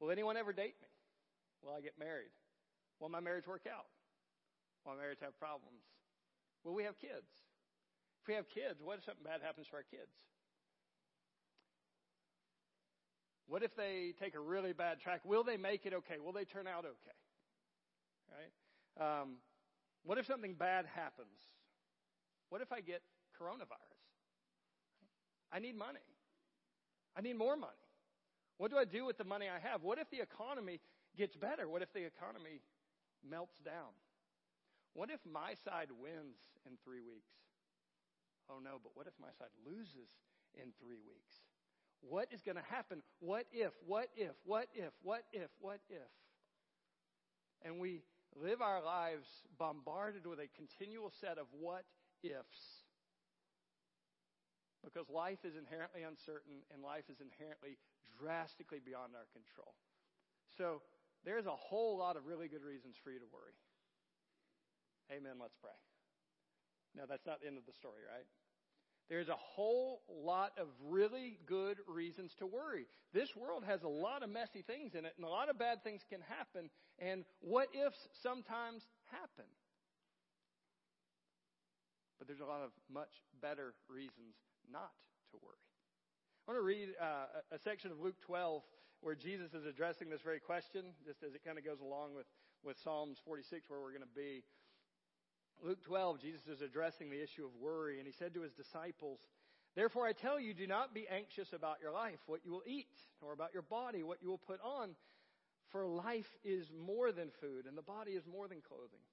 Will anyone ever date me? Will I get married? Will my marriage work out? Will my marriage have problems? Will we have kids? If we have kids, what if something bad happens to our kids? What if they take a really bad track? Will they make it okay? Will they turn out okay? Right? Um, what if something bad happens? What if I get coronavirus? I need money. I need more money. What do I do with the money I have? What if the economy gets better? What if the economy melts down? What if my side wins in three weeks? Oh no, but what if my side loses in three weeks? What is going to happen? What if, what if, what if, what if, what if? And we live our lives bombarded with a continual set of what ifs. Because life is inherently uncertain and life is inherently drastically beyond our control. So there's a whole lot of really good reasons for you to worry. Amen. Let's pray. No, that's not the end of the story, right? There's a whole lot of really good reasons to worry. This world has a lot of messy things in it, and a lot of bad things can happen, and what ifs sometimes happen. But there's a lot of much better reasons not to worry. I want to read uh, a section of Luke 12 where Jesus is addressing this very question, just as it kind of goes along with, with Psalms 46, where we're going to be. Luke 12, Jesus is addressing the issue of worry, and he said to his disciples, Therefore I tell you, do not be anxious about your life, what you will eat, nor about your body, what you will put on. For life is more than food, and the body is more than clothing.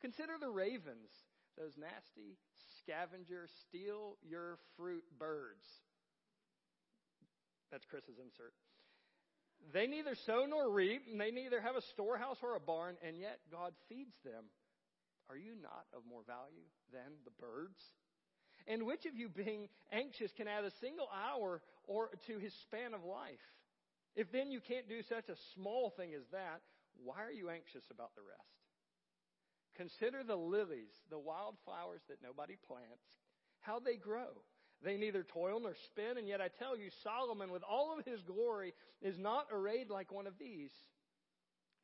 Consider the ravens, those nasty scavenger, steal your fruit birds. That's Chris's insert. They neither sow nor reap, and they neither have a storehouse or a barn, and yet God feeds them. Are you not of more value than the birds? And which of you, being anxious, can add a single hour or to his span of life? If then you can't do such a small thing as that, why are you anxious about the rest? Consider the lilies, the wildflowers that nobody plants, how they grow. They neither toil nor spin, and yet I tell you, Solomon, with all of his glory, is not arrayed like one of these.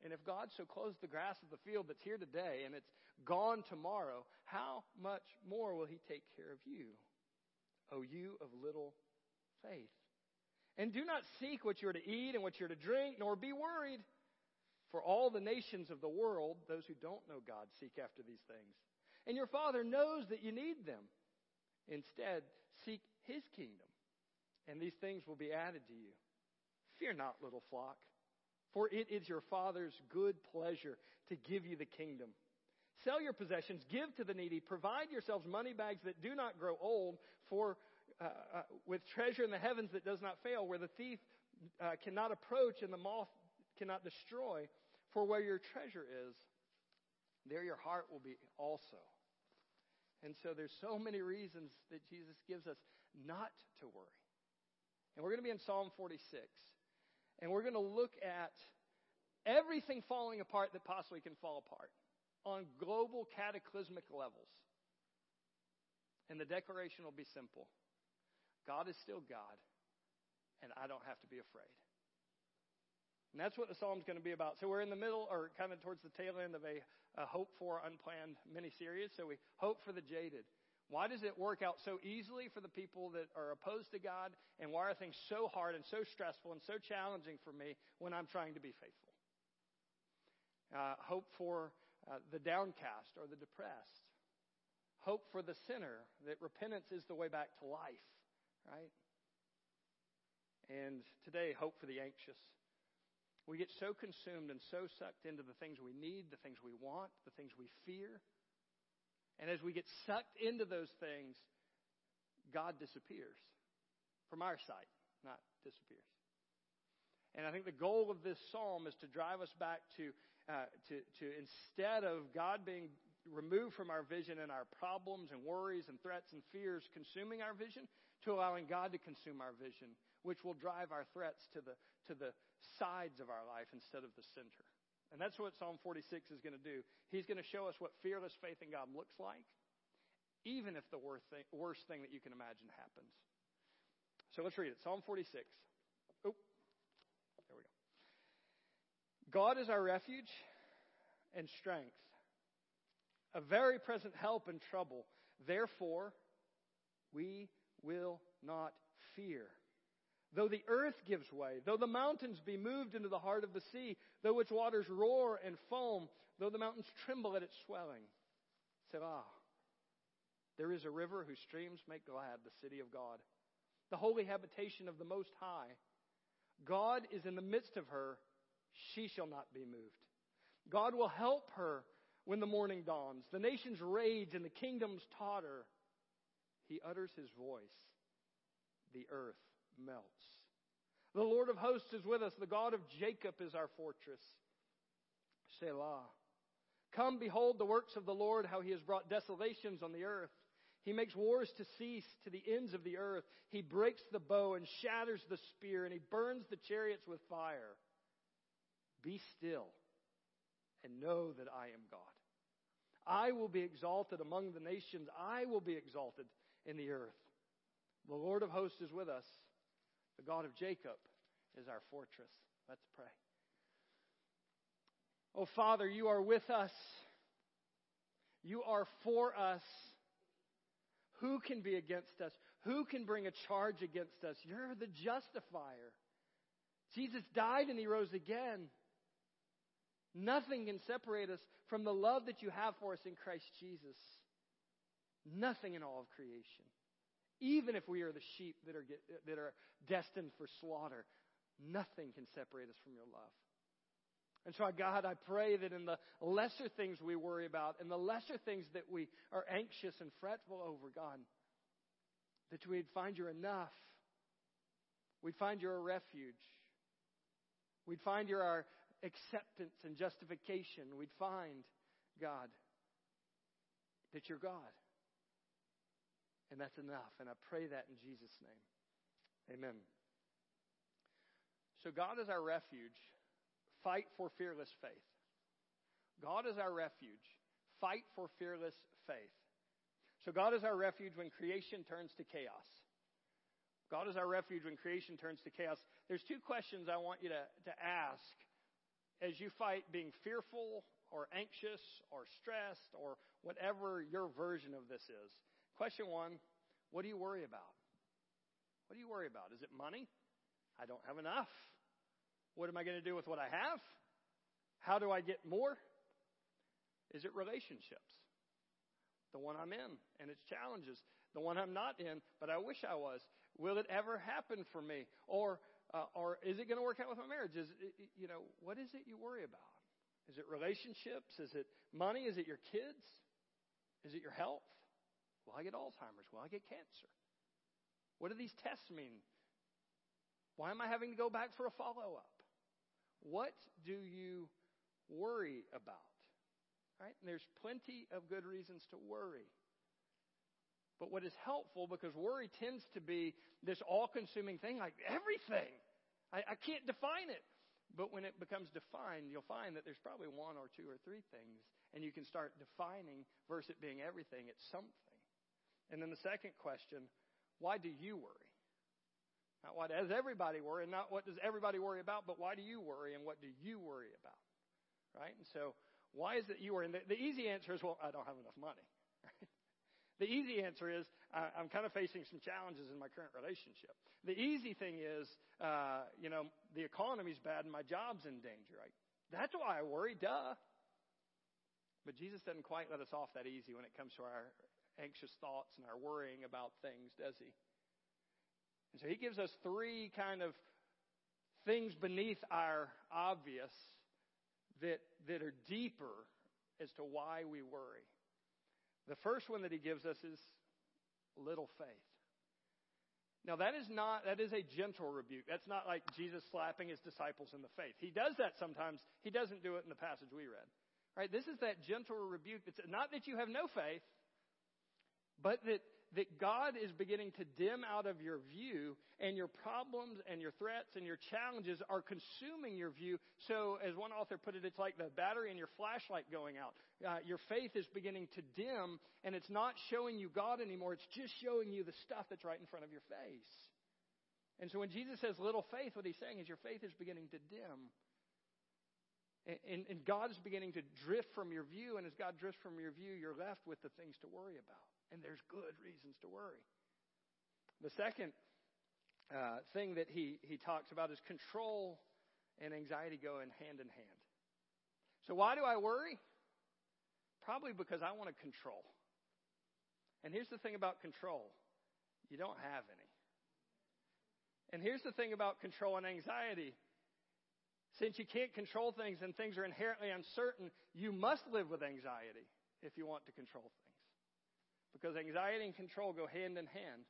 And if God so clothes the grass of the field that's here today and it's gone tomorrow, how much more will He take care of you? O you of little faith. And do not seek what you're to eat and what you're to drink, nor be worried. For all the nations of the world, those who don't know God, seek after these things. And your Father knows that you need them. Instead, seek His kingdom, and these things will be added to you. Fear not, little flock. For it is your Father's good pleasure to give you the kingdom. Sell your possessions, give to the needy, provide yourselves money bags that do not grow old, for uh, uh, with treasure in the heavens that does not fail, where the thief uh, cannot approach and the moth cannot destroy. For where your treasure is, there your heart will be also. And so there's so many reasons that Jesus gives us not to worry. And we're going to be in Psalm 46 and we're going to look at everything falling apart that possibly can fall apart on global cataclysmic levels. And the declaration will be simple God is still God, and I don't have to be afraid. And that's what the psalm's going to be about. So we're in the middle, or kind of towards the tail end of a, a hope for unplanned mini series. So we hope for the jaded. Why does it work out so easily for the people that are opposed to God? And why are things so hard and so stressful and so challenging for me when I'm trying to be faithful? Uh, hope for uh, the downcast or the depressed. Hope for the sinner that repentance is the way back to life, right? And today, hope for the anxious. We get so consumed and so sucked into the things we need, the things we want, the things we fear and as we get sucked into those things, God disappears from our sight, not disappears. And I think the goal of this psalm is to drive us back to, uh, to, to instead of God being removed from our vision and our problems and worries and threats and fears consuming our vision, to allowing God to consume our vision, which will drive our threats to the, to the sides of our life instead of the center. And that's what Psalm 46 is going to do. He's going to show us what fearless faith in God looks like, even if the worst thing, worst thing that you can imagine happens. So let's read it. Psalm 46. Oh, there we go. God is our refuge and strength, a very present help in trouble. Therefore, we will not fear. Though the earth gives way, though the mountains be moved into the heart of the sea, though its waters roar and foam, though the mountains tremble at its swelling. Selah. There is a river whose streams make glad the city of God, the holy habitation of the Most High. God is in the midst of her. She shall not be moved. God will help her when the morning dawns. The nations rage and the kingdoms totter. He utters his voice. The earth melts. The Lord of hosts is with us. The God of Jacob is our fortress. Selah. Come, behold the works of the Lord, how he has brought desolations on the earth. He makes wars to cease to the ends of the earth. He breaks the bow and shatters the spear, and he burns the chariots with fire. Be still and know that I am God. I will be exalted among the nations. I will be exalted in the earth. The Lord of hosts is with us. The God of Jacob is our fortress. Let's pray. Oh, Father, you are with us. You are for us. Who can be against us? Who can bring a charge against us? You're the justifier. Jesus died and he rose again. Nothing can separate us from the love that you have for us in Christ Jesus. Nothing in all of creation. Even if we are the sheep that are, that are destined for slaughter, nothing can separate us from your love. And so, God, I pray that in the lesser things we worry about and the lesser things that we are anxious and fretful over, God, that we'd find you enough. We'd find you a refuge. We'd find you our acceptance and justification. We'd find, God, that you're God. And that's enough. And I pray that in Jesus' name. Amen. So, God is our refuge. Fight for fearless faith. God is our refuge. Fight for fearless faith. So, God is our refuge when creation turns to chaos. God is our refuge when creation turns to chaos. There's two questions I want you to, to ask as you fight being fearful or anxious or stressed or whatever your version of this is. Question one What do you worry about? What do you worry about? Is it money? I don't have enough. What am I going to do with what I have? How do I get more? Is it relationships? The one I'm in and its challenges. The one I'm not in, but I wish I was. Will it ever happen for me? Or, uh, or is it going to work out with my marriage? Is it, you know, what is it you worry about? Is it relationships? Is it money? Is it your kids? Is it your health? Will I get Alzheimer's? Will I get cancer? What do these tests mean? Why am I having to go back for a follow up? What do you worry about? Right? And there's plenty of good reasons to worry. But what is helpful, because worry tends to be this all consuming thing, like everything. I, I can't define it. But when it becomes defined, you'll find that there's probably one or two or three things, and you can start defining versus it being everything, it's something. And then the second question why do you worry? Not what does everybody worry, and not what does everybody worry about, but why do you worry and what do you worry about? Right? And so, why is it you worry? And the, the easy answer is, well, I don't have enough money. The easy answer is, uh, I'm kind of facing some challenges in my current relationship. The easy thing is, uh, you know, the economy's bad and my job's in danger. Right? That's why I worry, duh. But Jesus doesn't quite let us off that easy when it comes to our anxious thoughts and our worrying about things, does he? And so he gives us three kind of things beneath our obvious that, that are deeper as to why we worry. The first one that he gives us is little faith. Now that is not that is a gentle rebuke. That's not like Jesus slapping his disciples in the face. He does that sometimes. He doesn't do it in the passage we read. Right? This is that gentle rebuke. It's not that you have no faith, but that that God is beginning to dim out of your view, and your problems and your threats and your challenges are consuming your view. So, as one author put it, it's like the battery in your flashlight going out. Uh, your faith is beginning to dim, and it's not showing you God anymore, it's just showing you the stuff that's right in front of your face. And so, when Jesus says little faith, what he's saying is your faith is beginning to dim. And, and God is beginning to drift from your view, and as God drifts from your view, you're left with the things to worry about. And there's good reasons to worry. The second uh, thing that he, he talks about is control and anxiety go in hand in hand. So, why do I worry? Probably because I want to control. And here's the thing about control you don't have any. And here's the thing about control and anxiety since you can't control things and things are inherently uncertain, you must live with anxiety if you want to control things. Because anxiety and control go hand in hand.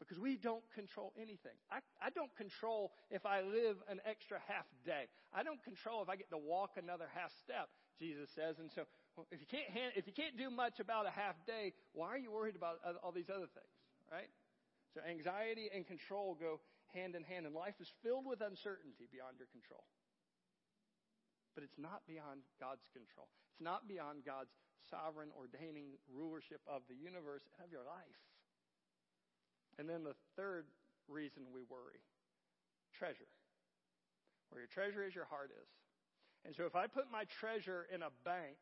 Because we don't control anything. I, I don't control if I live an extra half day. I don't control if I get to walk another half step, Jesus says. And so if you can't, hand, if you can't do much about a half day, why are you worried about all these other things, right? So anxiety and control go hand in hand. And life is filled with uncertainty beyond your control. But it's not beyond God's control. It's not beyond God's sovereign, ordaining rulership of the universe and of your life. And then the third reason we worry treasure. Where your treasure is, your heart is. And so if I put my treasure in a bank,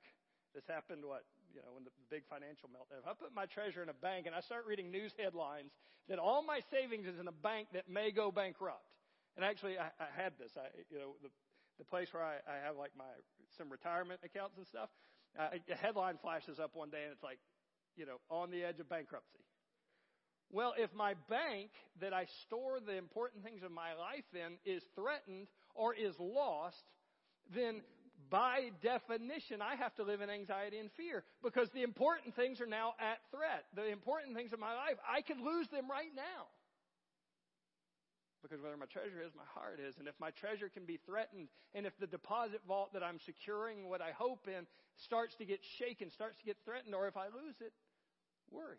this happened what you know, when the big financial meltdown. If I put my treasure in a bank and I start reading news headlines that all my savings is in a bank that may go bankrupt, and actually I, I had this, I, you know, the, the place where I, I have like my, some retirement accounts and stuff, uh, a headline flashes up one day and it's like, you know, on the edge of bankruptcy. Well, if my bank that I store the important things of my life in is threatened or is lost, then by definition, I have to live in anxiety and fear because the important things are now at threat. The important things of my life, I could lose them right now. Because whether my treasure is, my heart is. And if my treasure can be threatened, and if the deposit vault that I'm securing what I hope in starts to get shaken, starts to get threatened, or if I lose it, worry.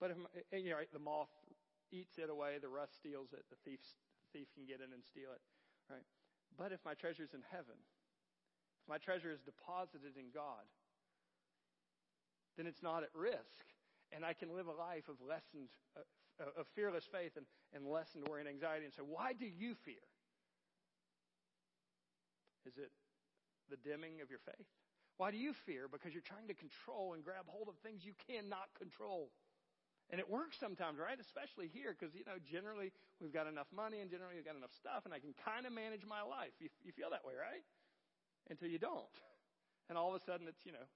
But if you know, the moth eats it away, the rust steals it, the thief, thief can get in and steal it, right? But if my treasure is in heaven, if my treasure is deposited in God, then it's not at risk. And I can live a life of lessened, uh, of fearless faith and, and lessened worry and anxiety. And so, why do you fear? Is it the dimming of your faith? Why do you fear? Because you're trying to control and grab hold of things you cannot control. And it works sometimes, right? Especially here, because, you know, generally we've got enough money and generally we've got enough stuff, and I can kind of manage my life. You, you feel that way, right? until you don't. And all of a sudden it's, you know,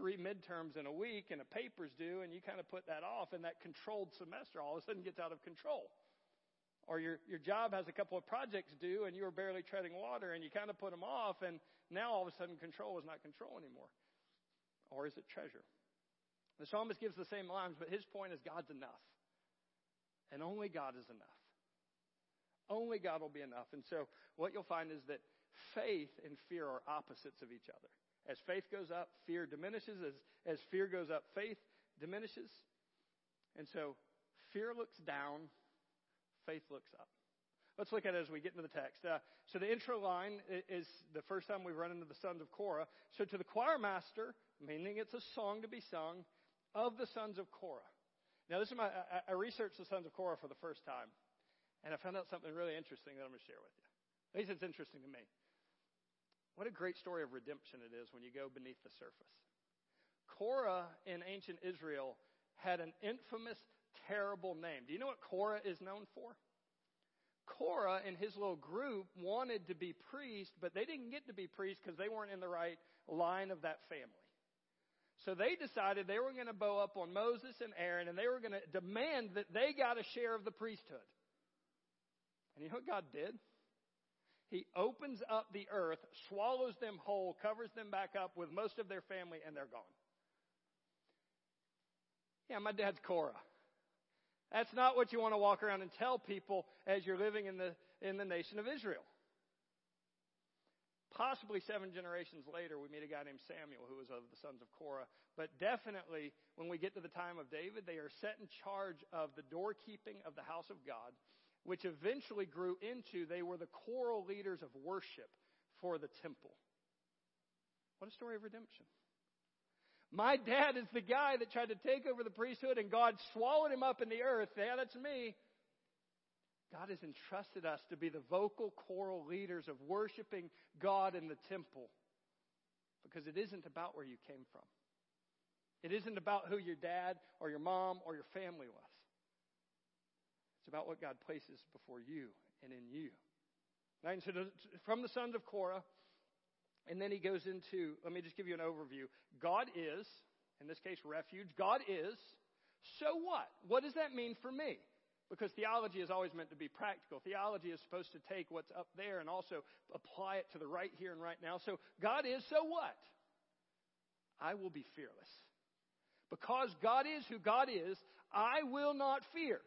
three midterms in a week and a paper's due and you kind of put that off and that controlled semester all of a sudden gets out of control. Or your, your job has a couple of projects due and you were barely treading water and you kind of put them off and now all of a sudden control is not control anymore. Or is it treasure? The psalmist gives the same lines, but his point is God's enough. And only God is enough. Only God will be enough. And so what you'll find is that faith and fear are opposites of each other. As faith goes up, fear diminishes. As, as fear goes up, faith diminishes. And so fear looks down, faith looks up. Let's look at it as we get into the text. Uh, so the intro line is the first time we've run into the sons of Korah. So to the choir master, meaning it's a song to be sung, of the sons of Korah. Now this is my, I, I researched the sons of Korah for the first time, and I found out something really interesting that I'm going to share with you. At least it's interesting to me. What a great story of redemption it is when you go beneath the surface. Korah in ancient Israel had an infamous, terrible name. Do you know what Korah is known for? Korah and his little group wanted to be priests, but they didn't get to be priests because they weren't in the right line of that family. So they decided they were going to bow up on Moses and Aaron and they were going to demand that they got a share of the priesthood. And you know what God did? He opens up the earth, swallows them whole, covers them back up with most of their family, and they're gone. Yeah, my dad's Korah. That's not what you want to walk around and tell people as you're living in the, in the nation of Israel. Possibly seven generations later, we meet a guy named Samuel who was of the sons of Korah. But definitely, when we get to the time of David, they are set in charge of the doorkeeping of the house of God which eventually grew into they were the choral leaders of worship for the temple. What a story of redemption. My dad is the guy that tried to take over the priesthood and God swallowed him up in the earth. Yeah, that's me. God has entrusted us to be the vocal choral leaders of worshiping God in the temple because it isn't about where you came from. It isn't about who your dad or your mom or your family was. About what God places before you and in you. Right? And so from the sons of Korah, and then he goes into, let me just give you an overview. God is, in this case, refuge. God is, so what? What does that mean for me? Because theology is always meant to be practical. Theology is supposed to take what's up there and also apply it to the right here and right now. So God is, so what? I will be fearless. Because God is who God is, I will not fear.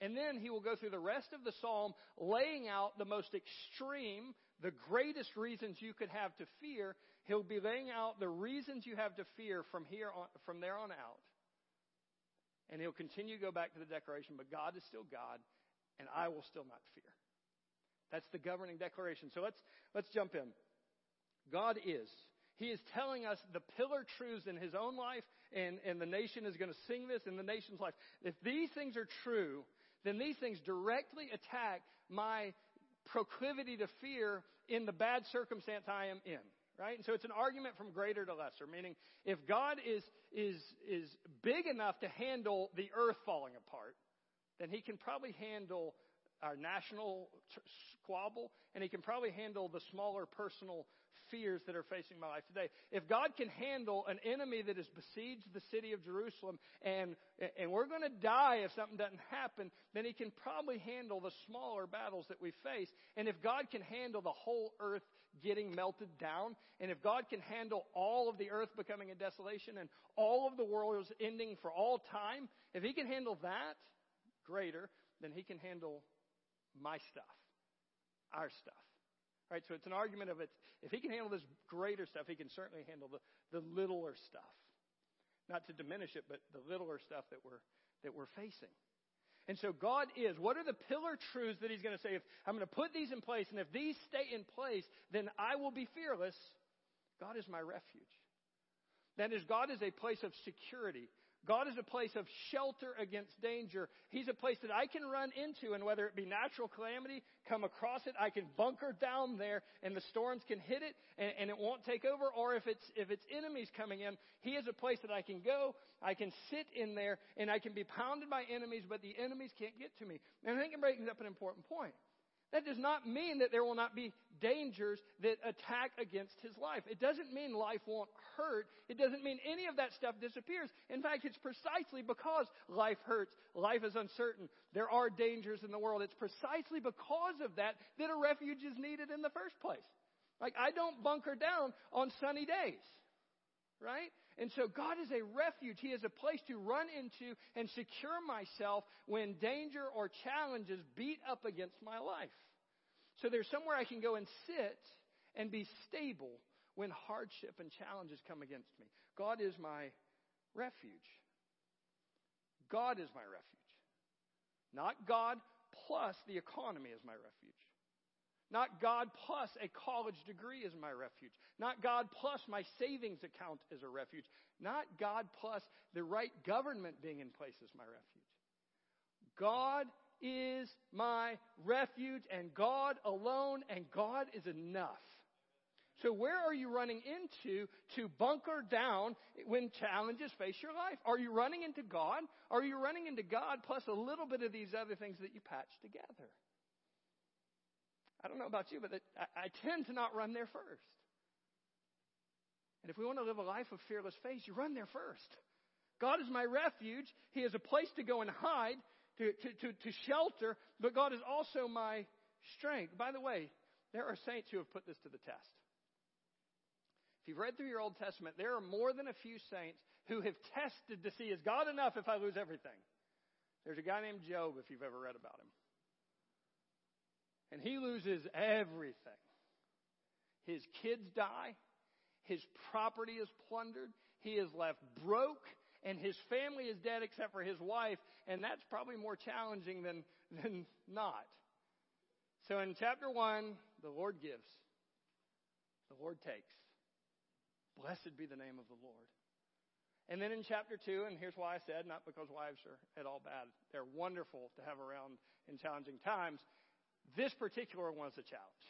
And then he will go through the rest of the psalm laying out the most extreme, the greatest reasons you could have to fear. He'll be laying out the reasons you have to fear from here on, from there on out. And he'll continue to go back to the declaration, but God is still God, and I will still not fear. That's the governing declaration. So let's, let's jump in. God is. He is telling us the pillar truths in his own life, and, and the nation is going to sing this in the nation's life. If these things are true, then these things directly attack my proclivity to fear in the bad circumstance I am in right? And so it's an argument from greater to lesser, meaning if God is, is, is big enough to handle the earth falling apart, then he can probably handle our national squabble, and he can probably handle the smaller personal fears that are facing my life today. If God can handle an enemy that has besieged the city of Jerusalem and, and we're going to die if something doesn't happen, then he can probably handle the smaller battles that we face. And if God can handle the whole earth getting melted down, and if God can handle all of the earth becoming a desolation and all of the world ending for all time, if he can handle that greater, then he can handle my stuff, our stuff. Right? So it's an argument of it. If he can handle this greater stuff, he can certainly handle the, the littler stuff. Not to diminish it, but the littler stuff that we're, that we're facing. And so God is. What are the pillar truths that He's going to say? If I'm going to put these in place, and if these stay in place, then I will be fearless. God is my refuge. That is, God is a place of security. God is a place of shelter against danger. He's a place that I can run into, and whether it be natural calamity, come across it, I can bunker down there, and the storms can hit it, and, and, it won't take over. Or if it's if it's enemies coming in, He is a place that I can go. I can sit in there, and I can be pounded by enemies, but the enemies can't get to me. And I think it brings up an important point. That does not mean that there will not be dangers that attack against his life. It doesn't mean life won't hurt. It doesn't mean any of that stuff disappears. In fact, it's precisely because life hurts, life is uncertain, there are dangers in the world. It's precisely because of that that a refuge is needed in the first place. Like, I don't bunker down on sunny days, right? And so God is a refuge. He is a place to run into and secure myself when danger or challenges beat up against my life. So there's somewhere I can go and sit and be stable when hardship and challenges come against me. God is my refuge. God is my refuge. Not God plus the economy is my refuge. Not God plus a college degree is my refuge. Not God plus my savings account is a refuge. Not God plus the right government being in place is my refuge. God is my refuge and God alone and God is enough. So where are you running into to bunker down when challenges face your life? Are you running into God? Are you running into God plus a little bit of these other things that you patch together? I don't know about you, but I, I tend to not run there first. And if we want to live a life of fearless faith, you run there first. God is my refuge. He is a place to go and hide to, to, to, to shelter, but God is also my strength. By the way, there are saints who have put this to the test. If you've read through your Old Testament, there are more than a few saints who have tested to see, is God enough if I lose everything? There's a guy named Job, if you've ever read about him. And he loses everything. His kids die. His property is plundered. He is left broke and his family is dead except for his wife, and that's probably more challenging than, than not. So in chapter 1, the Lord gives, the Lord takes. Blessed be the name of the Lord. And then in chapter 2, and here's why I said, not because wives are at all bad, they're wonderful to have around in challenging times. This particular one is a challenge.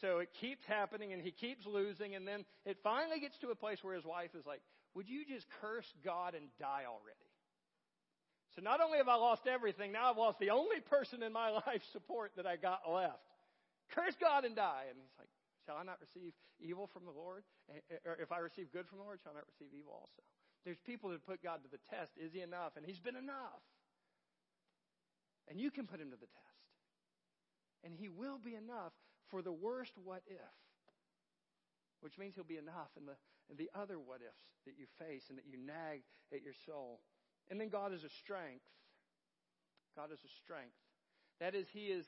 So it keeps happening and he keeps losing, and then it finally gets to a place where his wife is like, Would you just curse God and die already? So not only have I lost everything, now I've lost the only person in my life support that I got left. Curse God and die. And he's like, Shall I not receive evil from the Lord? Eh, eh, or if I receive good from the Lord, shall I not receive evil also? There's people that put God to the test. Is he enough? And he's been enough. And you can put him to the test. And he will be enough for the worst what if. Which means he'll be enough in the, in the other what ifs that you face and that you nag at your soul. And then God is a strength. God is a strength. That is, He is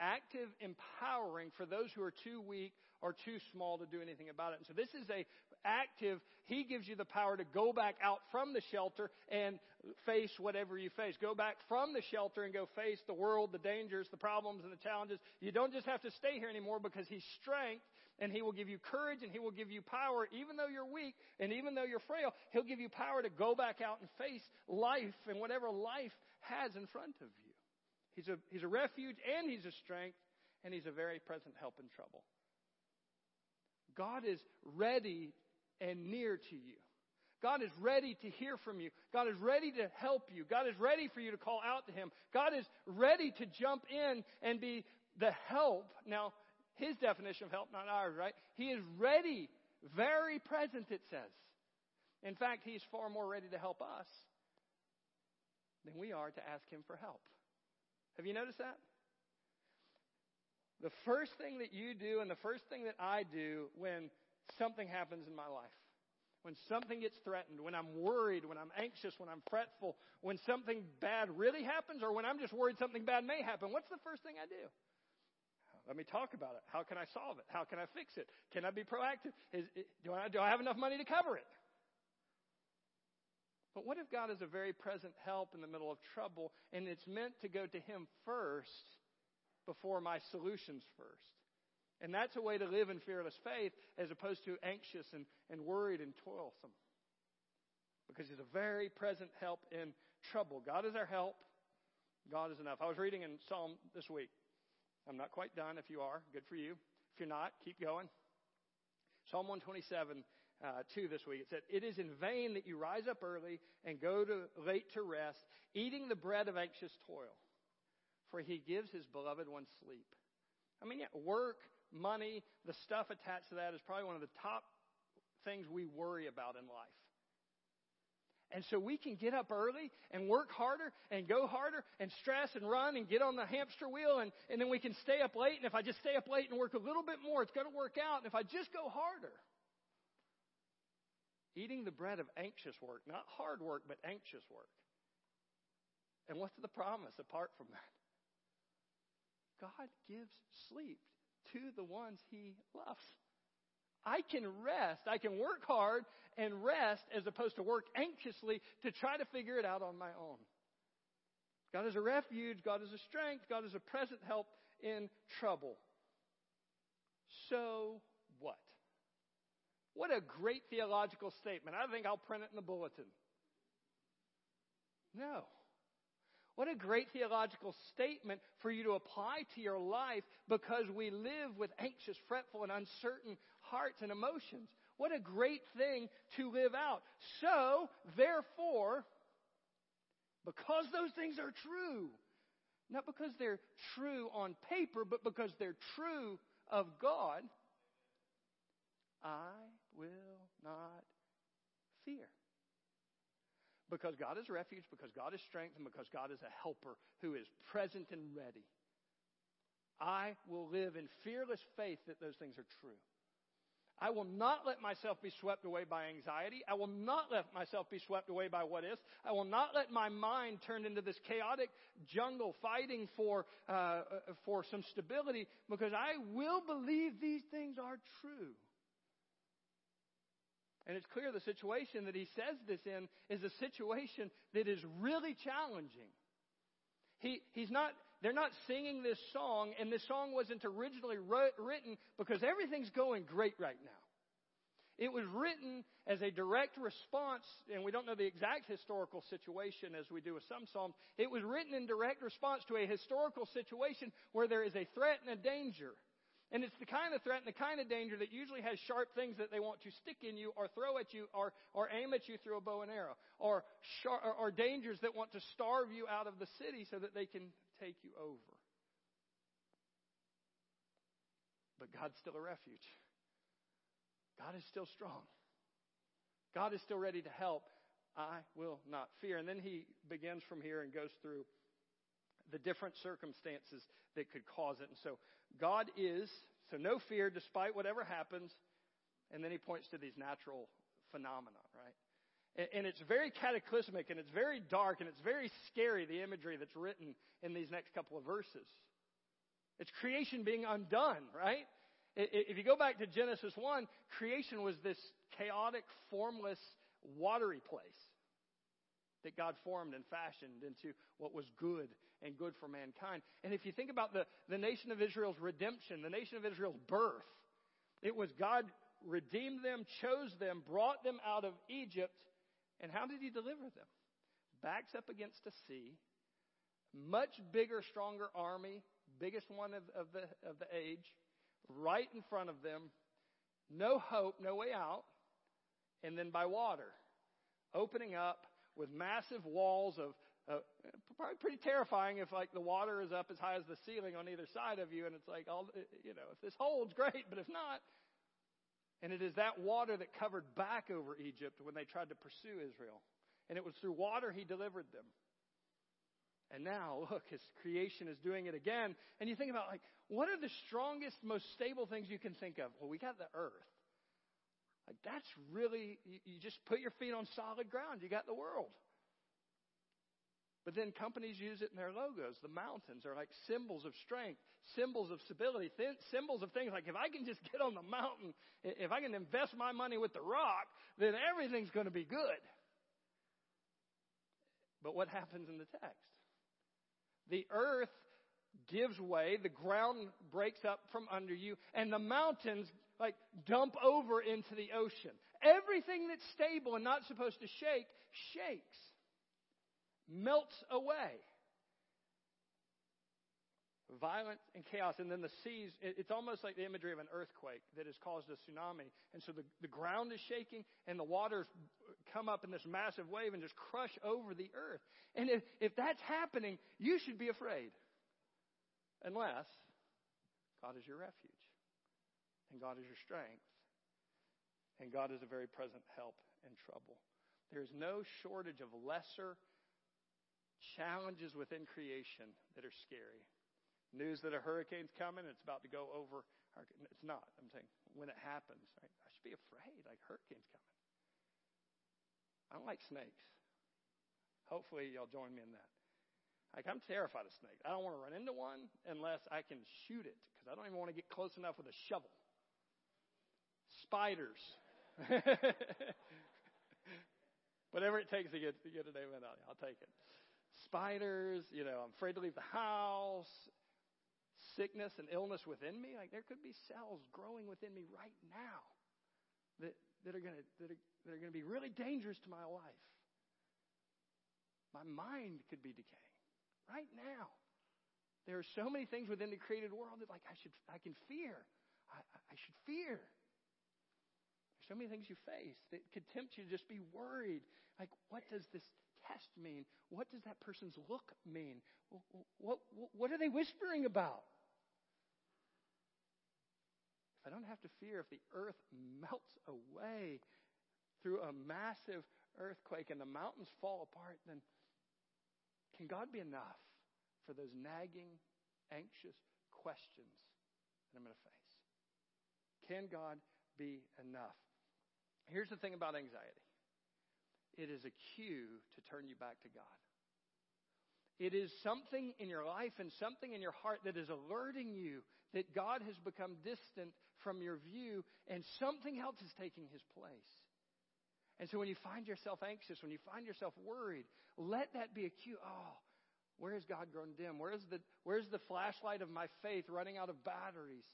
active empowering for those who are too weak or too small to do anything about it. And so this is a active, he gives you the power to go back out from the shelter and face whatever you face. Go back from the shelter and go face the world, the dangers, the problems, and the challenges. You don't just have to stay here anymore because he's strength and he will give you courage and he will give you power even though you're weak and even though you're frail. He'll give you power to go back out and face life and whatever life has in front of you. He's a, he's a refuge and he's a strength and he's a very present help in trouble. God is ready and near to you. God is ready to hear from you. God is ready to help you. God is ready for you to call out to Him. God is ready to jump in and be the help. Now, His definition of help, not ours, right? He is ready, very present, it says. In fact, He's far more ready to help us than we are to ask Him for help. Have you noticed that? The first thing that you do and the first thing that I do when something happens in my life, when something gets threatened, when I'm worried, when I'm anxious, when I'm fretful, when something bad really happens, or when I'm just worried something bad may happen, what's the first thing I do? Let me talk about it. How can I solve it? How can I fix it? Can I be proactive? Is, do, I, do I have enough money to cover it? But what if God is a very present help in the middle of trouble and it's meant to go to Him first before my solutions first. And that's a way to live in fearless faith as opposed to anxious and, and worried and toilsome. Because he's a very present help in trouble. God is our help. God is enough. I was reading in Psalm this week. I'm not quite done. If you are, good for you. If you're not, keep going. Psalm 127, uh, 2 this week. It said, It is in vain that you rise up early and go to late to rest, eating the bread of anxious toil for he gives his beloved one sleep. I mean, yeah, work, money, the stuff attached to that is probably one of the top things we worry about in life. And so we can get up early and work harder and go harder and stress and run and get on the hamster wheel and, and then we can stay up late. And if I just stay up late and work a little bit more, it's going to work out. And if I just go harder, eating the bread of anxious work, not hard work, but anxious work. And what's the promise apart from that? God gives sleep to the ones he loves. I can rest. I can work hard and rest as opposed to work anxiously to try to figure it out on my own. God is a refuge. God is a strength. God is a present help in trouble. So what? What a great theological statement. I think I'll print it in the bulletin. No. What a great theological statement for you to apply to your life because we live with anxious, fretful, and uncertain hearts and emotions. What a great thing to live out. So, therefore, because those things are true, not because they're true on paper, but because they're true of God, I will not fear. Because God is refuge, because God is strength, and because God is a helper who is present and ready. I will live in fearless faith that those things are true. I will not let myself be swept away by anxiety. I will not let myself be swept away by what is. I will not let my mind turn into this chaotic jungle fighting for, uh, for some stability because I will believe these things are true. And it's clear the situation that he says this in is a situation that is really challenging. He, he's not, they're not singing this song, and this song wasn't originally wrote, written because everything's going great right now. It was written as a direct response, and we don't know the exact historical situation as we do with some Psalms. It was written in direct response to a historical situation where there is a threat and a danger. And it's the kind of threat and the kind of danger that usually has sharp things that they want to stick in you or throw at you or, or aim at you through a bow and arrow. Or, or, or dangers that want to starve you out of the city so that they can take you over. But God's still a refuge. God is still strong. God is still ready to help. I will not fear. And then he begins from here and goes through the different circumstances that could cause it. And so God is, so no fear despite whatever happens. And then he points to these natural phenomena, right? And, it's very cataclysmic and it's very dark and it's very scary, the imagery that's written in these next couple of verses. It's creation being undone, right? If you go back to Genesis 1, creation was this chaotic, formless, watery place that God formed and fashioned into what was good and good for mankind. And if you think about the, the nation of Israel's redemption, the nation of Israel's birth, it was God redeemed them, chose them, brought them out of Egypt, and how did He deliver them? Backs up against a sea, much bigger, stronger army, biggest one of, of, the, of the age, right in front of them, no hope, no way out, and then by water, opening up with massive walls of uh, probably pretty terrifying if like the water is up as high as the ceiling on either side of you, and it's like all you know, if this holds, great, but if not, and it is that water that covered back over Egypt when they tried to pursue Israel, and it was through water he delivered them. And now, look, his creation is doing it again. And you think about, like, what are the strongest, most stable things you can think of? Well, we got the earth. Like, that's really, you, you just put your feet on solid ground. You got the world. But then companies use it in their logos. The mountains are like symbols of strength, symbols of stability, th- symbols of things like if I can just get on the mountain, if I can invest my money with the rock, then everything's going to be good. But what happens in the text? The earth gives way, the ground breaks up from under you, and the mountains like dump over into the ocean. Everything that's stable and not supposed to shake shakes, melts away. Violence and chaos, and then the seas. It's almost like the imagery of an earthquake that has caused a tsunami. And so the, the ground is shaking, and the waters come up in this massive wave and just crush over the earth. And if, if that's happening, you should be afraid. Unless God is your refuge, and God is your strength, and God is a very present help in trouble. There's no shortage of lesser challenges within creation that are scary. News that a hurricane's coming, it's about to go over. It's not. I'm saying when it happens, right? I should be afraid, like hurricane's coming. I don't like snakes. Hopefully, y'all join me in that. Like, I'm terrified of snakes. I don't want to run into one unless I can shoot it because I don't even want to get close enough with a shovel. Spiders. Whatever it takes to get, to get a name out, I'll take it. Spiders, you know, I'm afraid to leave the house. Sickness and illness within me. Like, there could be cells growing within me right now that, that are going to that are, going to be really dangerous to my life. My mind could be decaying right now. There are so many things within the created world that like I should I can fear. I, I should fear. There's so many things you face that could tempt you to just be worried. Like, what does this test mean? What does that person's look mean? What, what, what are they whispering about? If I don't have to fear if the earth melts away through a massive earthquake and the mountains fall apart, then can God be enough for those nagging, anxious questions that I'm going to face? Can God be enough? Here's the thing about anxiety it is a cue to turn you back to God. It is something in your life and something in your heart that is alerting you that God has become distant from your view and something else is taking his place. And so when you find yourself anxious, when you find yourself worried, let that be a cue. Oh, where has God grown dim? Where's the, where's the flashlight of my faith running out of batteries?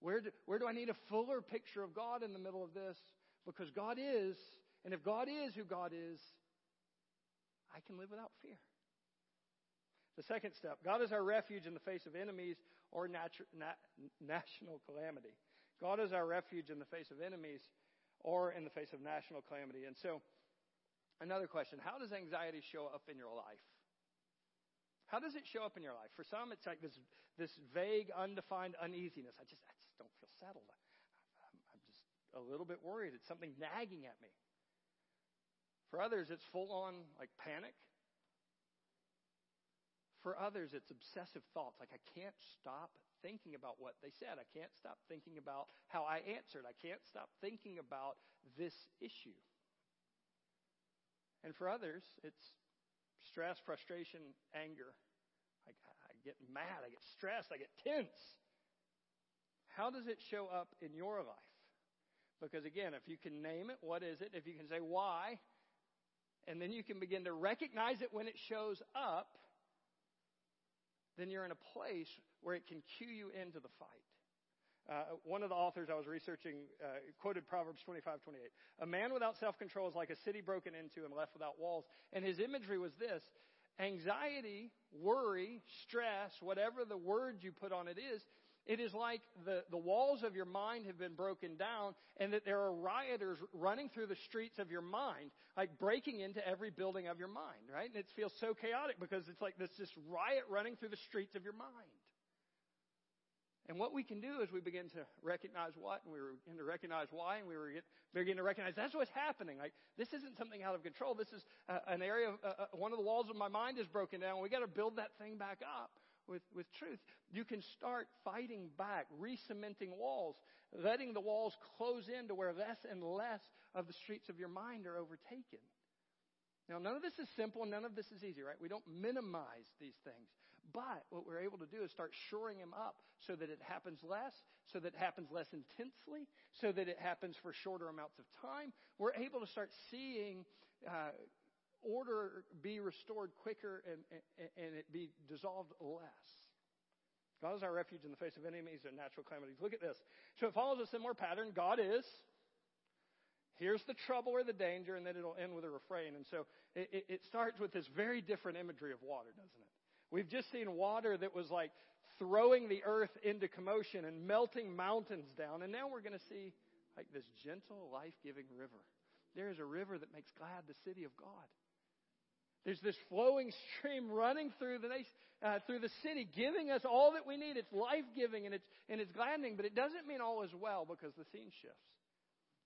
Where do, where do I need a fuller picture of God in the middle of this? Because God is, and if God is who God is, I can live without fear. The second step God is our refuge in the face of enemies or natu- na- national calamity. God is our refuge in the face of enemies or in the face of national calamity. And so, another question How does anxiety show up in your life? How does it show up in your life? For some, it's like this, this vague, undefined uneasiness. I just, I just don't feel settled. I'm, I'm just a little bit worried. It's something nagging at me. For others, it's full on like panic. For others, it's obsessive thoughts. Like, I can't stop thinking about what they said. I can't stop thinking about how I answered. I can't stop thinking about this issue. And for others, it's stress, frustration, anger. I, I get mad. I get stressed. I get tense. How does it show up in your life? Because again, if you can name it, what is it? If you can say why, and then you can begin to recognize it when it shows up, then you're in a place where it can cue you into the fight. Uh, one of the authors I was researching uh, quoted Proverbs 25, 28. A man without self control is like a city broken into and left without walls. And his imagery was this anxiety, worry, stress, whatever the word you put on it is, it is like the, the walls of your mind have been broken down and that there are rioters running through the streets of your mind, like breaking into every building of your mind, right? And it feels so chaotic because it's like this, this riot running through the streets of your mind. And what we can do is we begin to recognize what, and we begin to recognize why, and we begin to recognize that's what's happening. Like this isn't something out of control. This is uh, an area. Of, uh, uh one of the walls of my mind is broken down. We got to build that thing back up with, with truth. You can start fighting back, re-cementing walls, letting the walls close in to where less and less of the streets of your mind are overtaken. Now, none of this is simple, none of this is easy, right? We don't minimize these things. But what we're able to do is start shoring them up so that it happens less, so that it happens less intensely, so that it happens for shorter amounts of time. We're able to start seeing uh, order be restored quicker and, and, and it be dissolved less. God is our refuge in the face of enemies and natural calamities. Look at this. So it follows a similar pattern. God is. Here's the trouble or the danger, and then it'll end with a refrain. And so it, it, it starts with this very different imagery of water, doesn't it? We've just seen water that was like throwing the earth into commotion and melting mountains down. And now we're going to see like this gentle, life giving river. There is a river that makes glad the city of God. There's this flowing stream running through the uh, through the city, giving us all that we need. It's life giving and it's and it's gladdening, but it doesn't mean all is well because the scene shifts.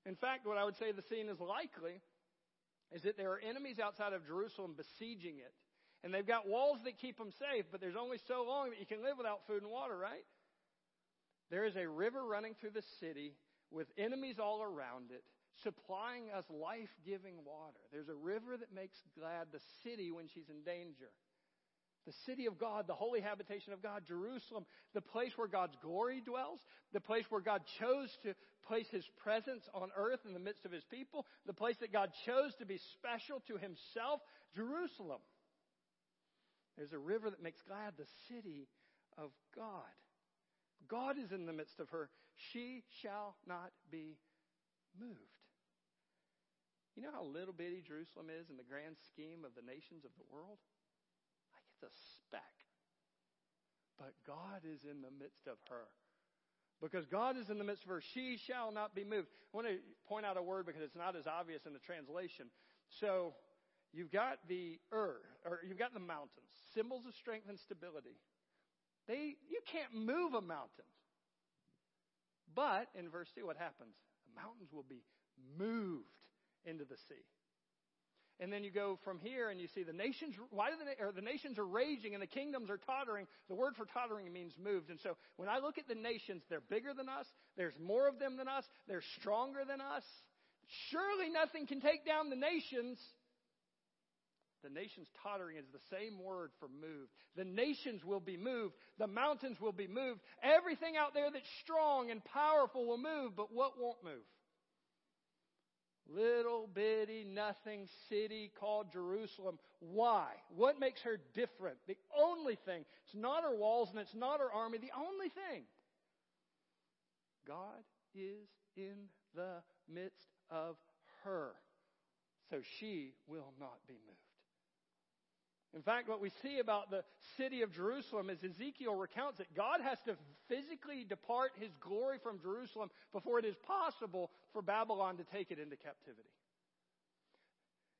In fact, what I would say the scene is likely is that there are enemies outside of Jerusalem besieging it. And they've got walls that keep them safe, but there's only so long that you can live without food and water, right? There is a river running through the city with enemies all around it supplying us life giving water. There's a river that makes glad the city when she's in danger. The city of God, the holy habitation of God, Jerusalem, the place where God's glory dwells, the place where God chose to place his presence on earth in the midst of his people, the place that God chose to be special to himself, Jerusalem. There's a river that makes glad the city of God. God is in the midst of her. She shall not be moved. You know how little bitty Jerusalem is in the grand scheme of the nations of the world? Like it's a speck. But God is in the midst of her. Because God is in the midst of her, she shall not be moved. I want to point out a word because it's not as obvious in the translation. So, you've got the earth, or you've got the mountains, symbols of strength and stability. They, you can't move a mountain. But in verse 2, what happens? The mountains will be moved into the sea. And then you go from here and you see the nations, why do the, or the nations are raging and the kingdoms are tottering. The word for tottering means moved. And so when I look at the nations, they're bigger than us. There's more of them than us. They're stronger than us. Surely nothing can take down the nations. The nations tottering is the same word for moved. The nations will be moved. The mountains will be moved. Everything out there that's strong and powerful will move, but what won't move? Little bitty nothing city called Jerusalem. Why? What makes her different? The only thing, it's not her walls and it's not her army, the only thing God is in the midst of her, so she will not be moved. In fact, what we see about the city of Jerusalem is Ezekiel recounts that God has to physically depart his glory from Jerusalem before it is possible for Babylon to take it into captivity.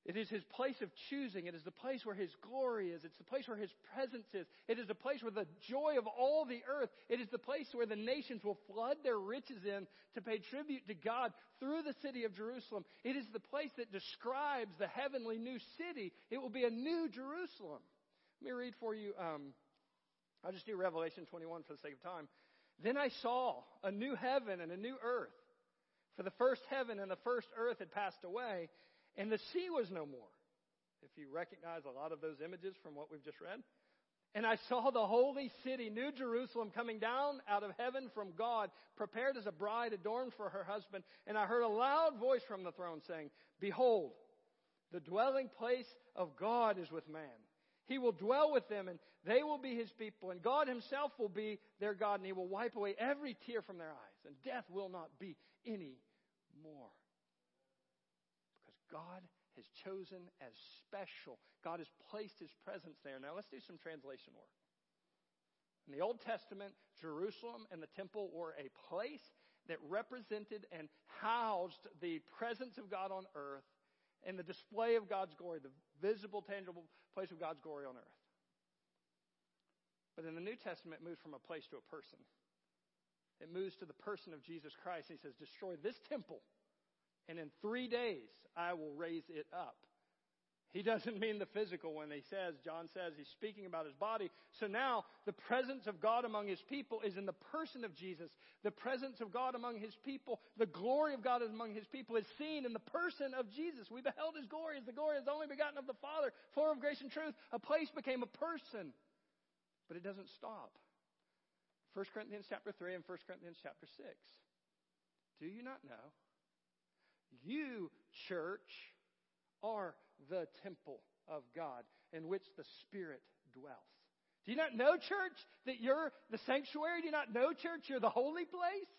It is his place of choosing. It is the place where his glory is. It's the place where his presence is. It is the place where the joy of all the earth. It is the place where the nations will flood their riches in to pay tribute to God through the city of Jerusalem. It is the place that describes the heavenly new city. It will be a new Jerusalem. Let me read for you. Um, I'll just do Revelation 21 for the sake of time. Then I saw a new heaven and a new earth. For the first heaven and the first earth had passed away and the sea was no more. If you recognize a lot of those images from what we've just read. And I saw the holy city, New Jerusalem, coming down out of heaven from God, prepared as a bride adorned for her husband. And I heard a loud voice from the throne saying, Behold, the dwelling place of God is with man. He will dwell with them, and they will be his people, and God himself will be their God, and he will wipe away every tear from their eyes, and death will not be any more. God has chosen as special. God has placed his presence there. Now let's do some translation work. In the Old Testament, Jerusalem and the temple were a place that represented and housed the presence of God on earth and the display of God's glory, the visible, tangible place of God's glory on earth. But in the New Testament, it moves from a place to a person. It moves to the person of Jesus Christ. He says, Destroy this temple and in three days I will raise it up. He doesn't mean the physical when he says, John says, he's speaking about his body. So now the presence of God among his people is in the person of Jesus. The presence of God among his people, the glory of God among his people is seen in the person of Jesus. We beheld his glory as the glory is only begotten of the Father, full of grace and truth. A place became a person. But it doesn't stop. 1 Corinthians chapter 3 and 1 Corinthians chapter 6. Do you not know you, church, are the temple of God in which the Spirit dwells. Do you not know, church, that you're the sanctuary? Do you not know, church, you're the holy place?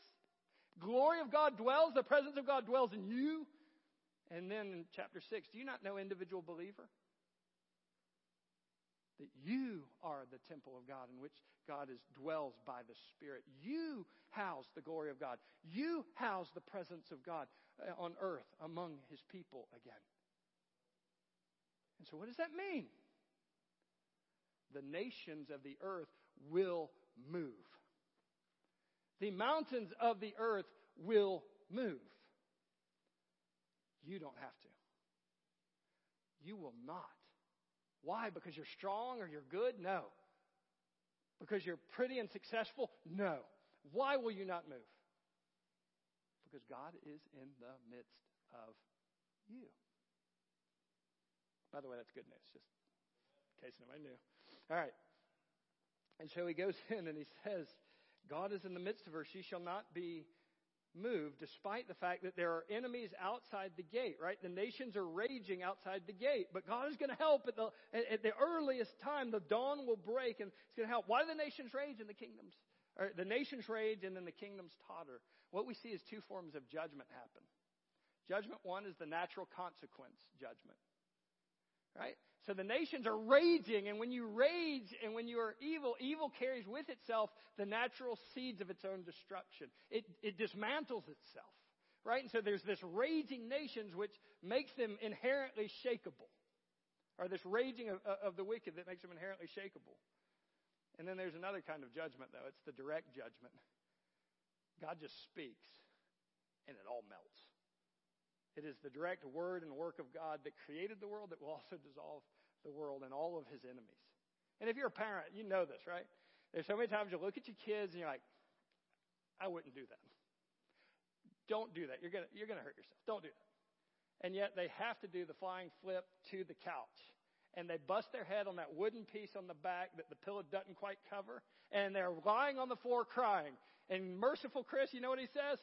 Glory of God dwells, the presence of God dwells in you. And then in chapter 6, do you not know, individual believer? That you are the temple of God in which God is, dwells by the Spirit. You house the glory of God. You house the presence of God Uh, on earth among his people again. And so, what does that mean? The nations of the earth will move. The mountains of the earth will move. You don't have to. You will not. Why? Because you're strong or you're good? No. Because you're pretty and successful? No. Why will you not move? Because God is in the midst of you. By the way, that's good news, just in case nobody knew. All right. And so he goes in and he says, God is in the midst of her. She shall not be moved, despite the fact that there are enemies outside the gate, right? The nations are raging outside the gate, but God is going to help at the, at the earliest time. The dawn will break and it's going to help. Why do the nations rage and the kingdoms? Or the nations rage and then the kingdoms totter. What we see is two forms of judgment happen. Judgment one is the natural consequence judgment. Right? So the nations are raging, and when you rage and when you are evil, evil carries with itself the natural seeds of its own destruction. It, it dismantles itself. Right? And so there's this raging nations which makes them inherently shakable. Or this raging of, of the wicked that makes them inherently shakable. And then there's another kind of judgment, though. It's the direct judgment. God just speaks, and it all melts. It is the direct word and work of God that created the world that will also dissolve the world and all of his enemies. And if you're a parent, you know this, right? There's so many times you look at your kids and you're like, I wouldn't do that. Don't do that. You're gonna you're gonna hurt yourself. Don't do that. And yet they have to do the flying flip to the couch. And they bust their head on that wooden piece on the back that the pillow doesn't quite cover. And they're lying on the floor crying. And merciful Chris, you know what he says?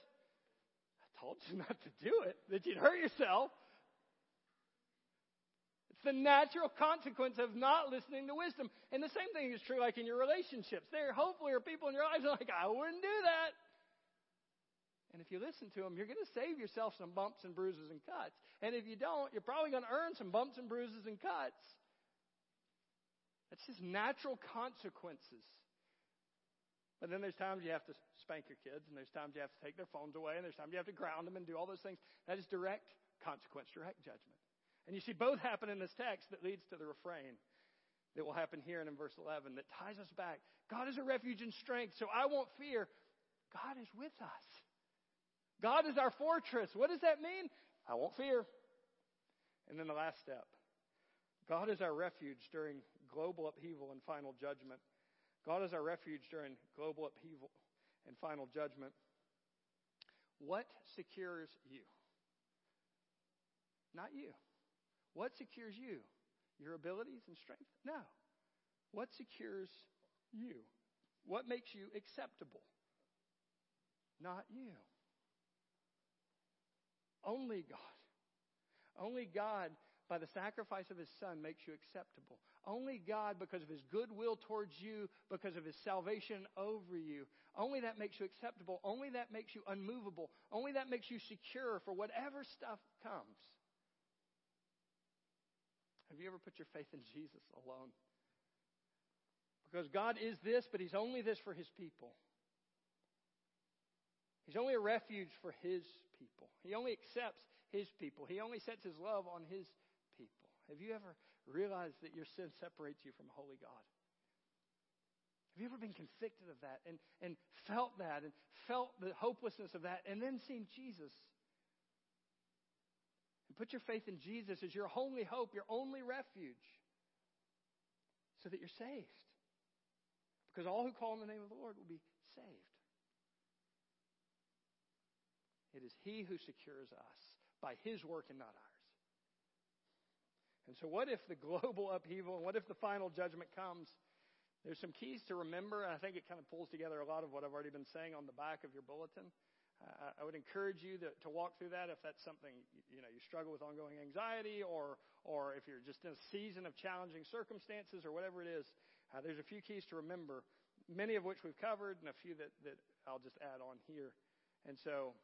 I told you not to do it, that you'd hurt yourself. It's the natural consequence of not listening to wisdom. And the same thing is true like in your relationships. There hopefully are people in your lives like, I wouldn't do that. And if you listen to them, you're going to save yourself some bumps and bruises and cuts. And if you don't, you're probably going to earn some bumps and bruises and cuts. That's just natural consequences. But then there's times you have to spank your kids, and there's times you have to take their phones away, and there's times you have to ground them and do all those things. That is direct consequence, direct judgment. And you see both happen in this text that leads to the refrain that will happen here and in verse 11 that ties us back. God is a refuge and strength, so I won't fear. God is with us. God is our fortress. What does that mean? I won't fear. And then the last step God is our refuge during global upheaval and final judgment. God is our refuge during global upheaval and final judgment. What secures you? Not you. What secures you? Your abilities and strength? No. What secures you? What makes you acceptable? Not you. Only God. Only God, by the sacrifice of His Son, makes you acceptable. Only God, because of His goodwill towards you, because of His salvation over you, only that makes you acceptable. Only that makes you unmovable. Only that makes you secure for whatever stuff comes. Have you ever put your faith in Jesus alone? Because God is this, but He's only this for His people. He's only a refuge for His people. He only accepts His people. He only sets His love on His people. Have you ever realized that your sin separates you from holy God? Have you ever been convicted of that and, and felt that and felt the hopelessness of that and then seen Jesus? And put your faith in Jesus as your only hope, your only refuge, so that you're saved. Because all who call on the name of the Lord will be saved. It is He who secures us by His work and not ours. And so, what if the global upheaval and what if the final judgment comes? There's some keys to remember, and I think it kind of pulls together a lot of what I've already been saying on the back of your bulletin. Uh, I would encourage you to, to walk through that if that's something you know you struggle with ongoing anxiety, or or if you're just in a season of challenging circumstances, or whatever it is. Uh, there's a few keys to remember, many of which we've covered, and a few that that I'll just add on here. And so,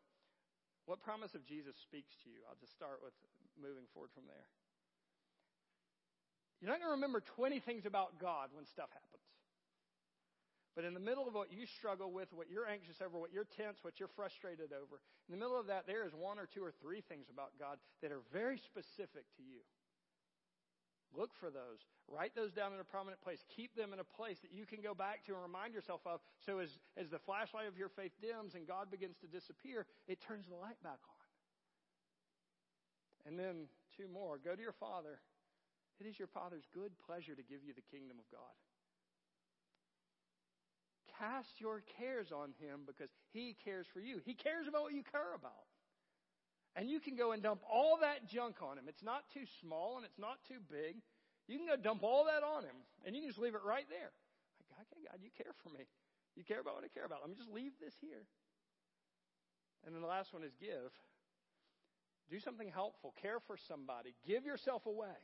what promise of Jesus speaks to you? I'll just start with moving forward from there. You're not going to remember 20 things about God when stuff happens. But in the middle of what you struggle with, what you're anxious over, what you're tense, what you're frustrated over, in the middle of that, there is one or two or three things about God that are very specific to you. Look for those. Write those down in a prominent place. Keep them in a place that you can go back to and remind yourself of. So as, as the flashlight of your faith dims and God begins to disappear, it turns the light back on. And then two more. Go to your Father. It is your Father's good pleasure to give you the kingdom of God. Cast your cares on Him because He cares for you. He cares about what you care about. And you can go and dump all that junk on him. It's not too small and it's not too big. You can go dump all that on him and you can just leave it right there. Like, okay, God, you care for me. You care about what I care about. Let me just leave this here. And then the last one is give. Do something helpful. Care for somebody. Give yourself away.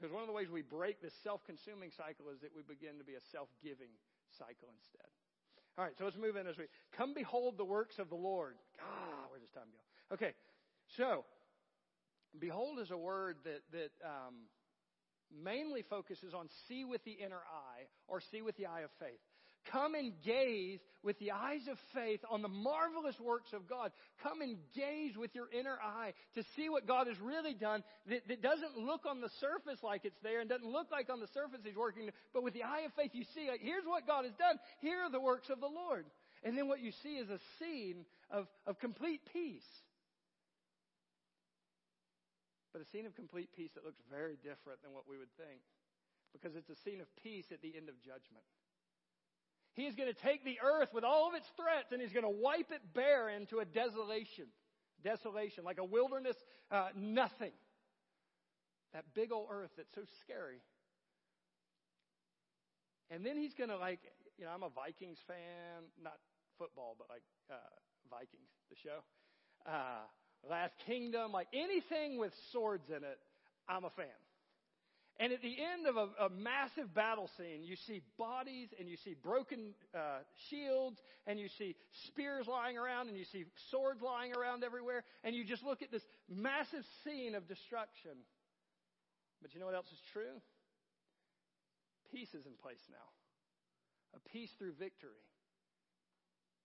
Because one of the ways we break this self consuming cycle is that we begin to be a self giving cycle instead. All right, so let's move in as we come behold the works of the Lord. Ah, where does time go? Okay, so behold is a word that that um, mainly focuses on see with the inner eye or see with the eye of faith. Come and gaze with the eyes of faith on the marvelous works of God. Come and gaze with your inner eye to see what God has really done that, that, doesn't look on the surface like it's there and doesn't look like on the surface He's working, but with the eye of faith you see, like, here's what God has done. Here are the works of the Lord. And then what you see is a scene of, of complete peace. But a scene of complete peace that looks very different than what we would think. Because it's a scene of peace at the end of judgment. He is going to take the earth with all of its threats and he's going to wipe it bare into a desolation. Desolation, like a wilderness, uh, nothing. That big old earth that's so scary. And then he's going to, like, you know, I'm a Vikings fan, not football, but like uh, Vikings, the show. Uh, Last Kingdom, like anything with swords in it, I'm a fan. And at the end of a, a massive battle scene, you see bodies and you see broken uh, shields and you see spears lying around and you see swords lying around everywhere. And you just look at this massive scene of destruction. But you know what else is true? Peace is in place now. A peace through victory.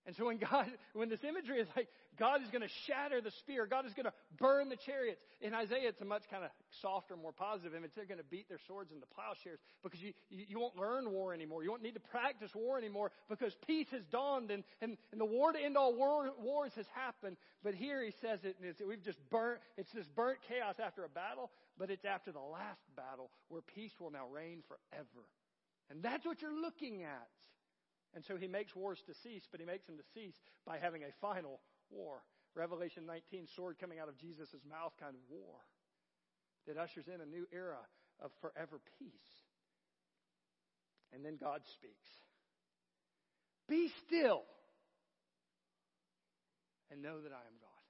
And so when God, when this imagery is like, God is going to shatter the spear, God is going to burn the chariots. In Isaiah, it's a much kind of softer, more positive image. They're going to beat their swords into plowshares because you, you, won't learn war anymore. You won't need to practice war anymore because peace has dawned and, and, and the war to end all war, wars has happened. But here he says it, and it's, we've just burnt, it's this burnt chaos after a battle, but it's after the last battle where peace will now reign forever. And that's what you're looking at. And so he makes wars to cease, but he makes them to cease by having a final war. Revelation 19, sword coming out of Jesus' mouth kind of war that ushers in a new era of forever peace. And then God speaks Be still and know that I am God.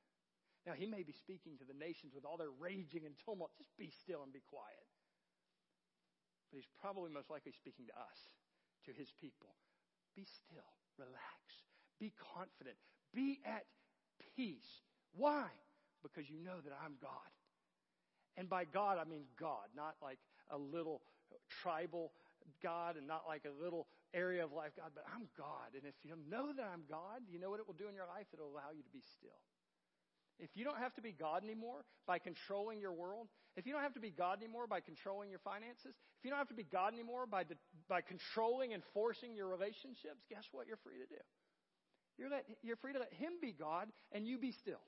Now, he may be speaking to the nations with all their raging and tumult. Just be still and be quiet. But he's probably most likely speaking to us, to his people. Be still, relax, be confident, be at peace. Why? Because you know that I'm God. And by God, I mean God, not like a little tribal God and not like a little area of life God, but I'm God. And if you know that I'm God, you know what it will do in your life? It'll allow you to be still. If you don't have to be God anymore by controlling your world, if you don't have to be God anymore by controlling your finances, if you don't have to be God anymore by, de- by controlling and forcing your relationships, guess what you're free to do? You're, let, you're free to let Him be God and you be still.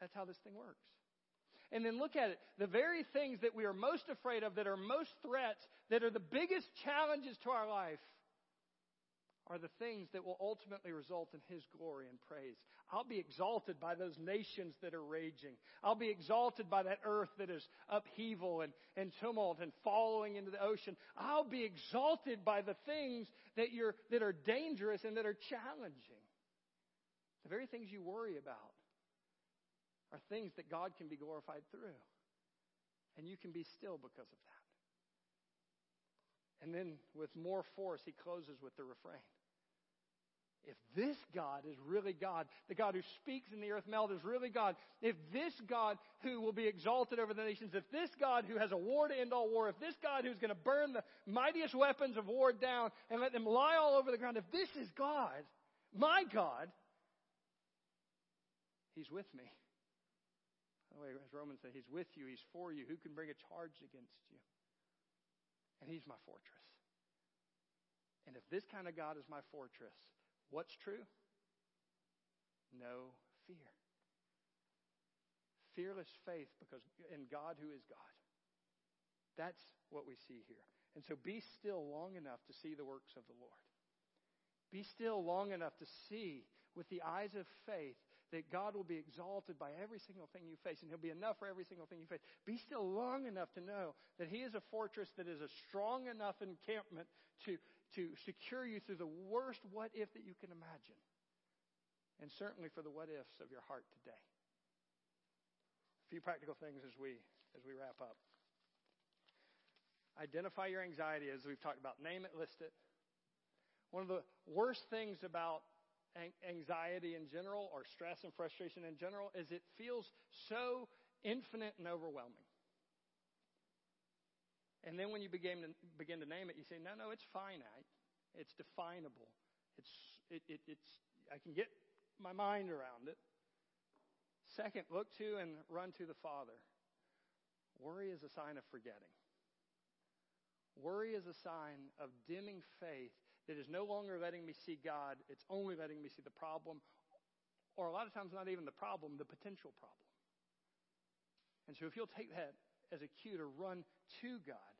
That's how this thing works. And then look at it. The very things that we are most afraid of, that are most threats, that are the biggest challenges to our life, are the things that will ultimately result in His glory and praise. I'll be exalted by those nations that are raging. I'll be exalted by that earth that is upheaval and, and tumult and following into the ocean. I'll be exalted by the things that, you're, that are dangerous and that are challenging. The very things you worry about are things that God can be glorified through. And you can be still because of that. And then with more force, he closes with the refrain. If this God is really God, the God who speaks in the earth melt is really God, if this God who will be exalted over the nations, if this God who has a war to end all war, if this God who's going to burn the mightiest weapons of war down and let them lie all over the ground, if this is God, my God, He's with me. By the way, as Romans said, He's with you, He's for you. Who can bring a charge against you? and He's my fortress. And if this kind of God is my fortress, what's true? No fear. Fearless faith because in God who is God. That's what we see here. And so be still long enough to see the works of the Lord. Be still long enough to see with the eyes of faith that God will be exalted by every single thing you face, and He'll be enough for every single thing you face. Be still long enough to know that He is a fortress that is a strong enough encampment to, to secure you through the worst what if that you can imagine. And certainly for the what ifs of your heart today. A few practical things as we as we wrap up. Identify your anxiety as we've talked about. Name it, list it. One of the worst things about anxiety in general or stress and frustration in general is it feels so infinite and overwhelming. And then when you begin to, begin to name it, you say, no, no, it's finite. It's definable. It's, it, it, it's, I can get my mind around it. Second, look to and run to the Father. Worry is a sign of forgetting. Worry is a sign of dimming faith that is no longer letting me see God, it's only letting me see the problem, or a lot of times not even the problem, the potential problem. And so if you'll take that as a cue to run to God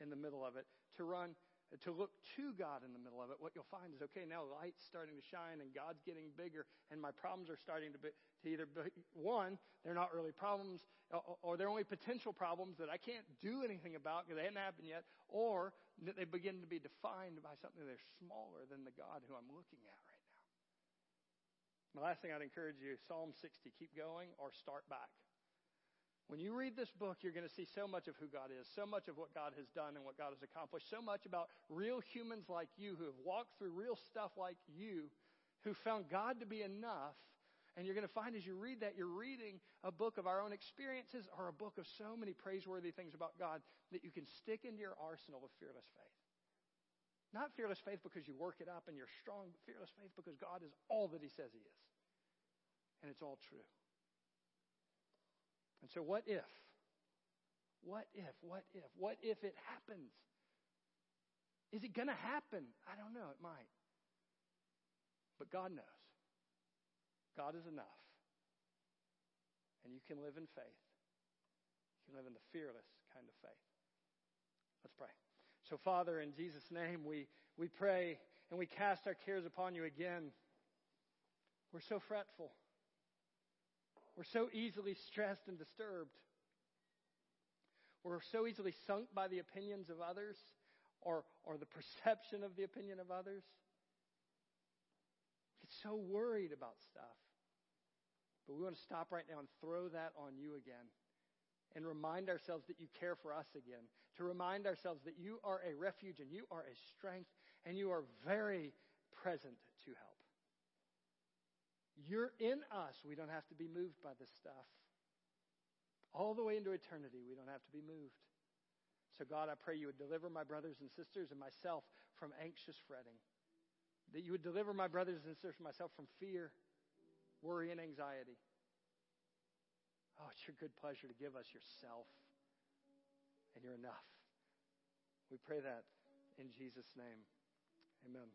in the middle of it, to run to look to God in the middle of it, what you'll find is okay, now light's starting to shine and God's getting bigger, and my problems are starting to be to either be, one, they're not really problems, or, or they're only potential problems that I can't do anything about because they haven't happened yet, or that they begin to be defined by something that's smaller than the God who I'm looking at right now. The last thing I'd encourage you, Psalm 60, keep going or start back. When you read this book, you're going to see so much of who God is, so much of what God has done and what God has accomplished, so much about real humans like you who have walked through real stuff like you, who found God to be enough. And you're going to find as you read that, you're reading a book of our own experiences or a book of so many praiseworthy things about God that you can stick into your arsenal of fearless faith. Not fearless faith because you work it up and you're strong, but fearless faith because God is all that He says He is. And it's all true. And so, what if? What if? What if? What if it happens? Is it going to happen? I don't know. It might. But God knows. God is enough. And you can live in faith. You can live in the fearless kind of faith. Let's pray. So, Father, in Jesus' name, we, we pray and we cast our cares upon you again. We're so fretful. We're so easily stressed and disturbed. We're so easily sunk by the opinions of others or, or the perception of the opinion of others. We get so worried about stuff. But we want to stop right now and throw that on you again and remind ourselves that you care for us again. To remind ourselves that you are a refuge and you are a strength and you are very present to help. You're in us. We don't have to be moved by this stuff. All the way into eternity, we don't have to be moved. So, God, I pray you would deliver my brothers and sisters and myself from anxious fretting. That you would deliver my brothers and sisters and myself from fear, worry, and anxiety. Oh, it's your good pleasure to give us yourself, and you're enough. We pray that in Jesus' name. Amen.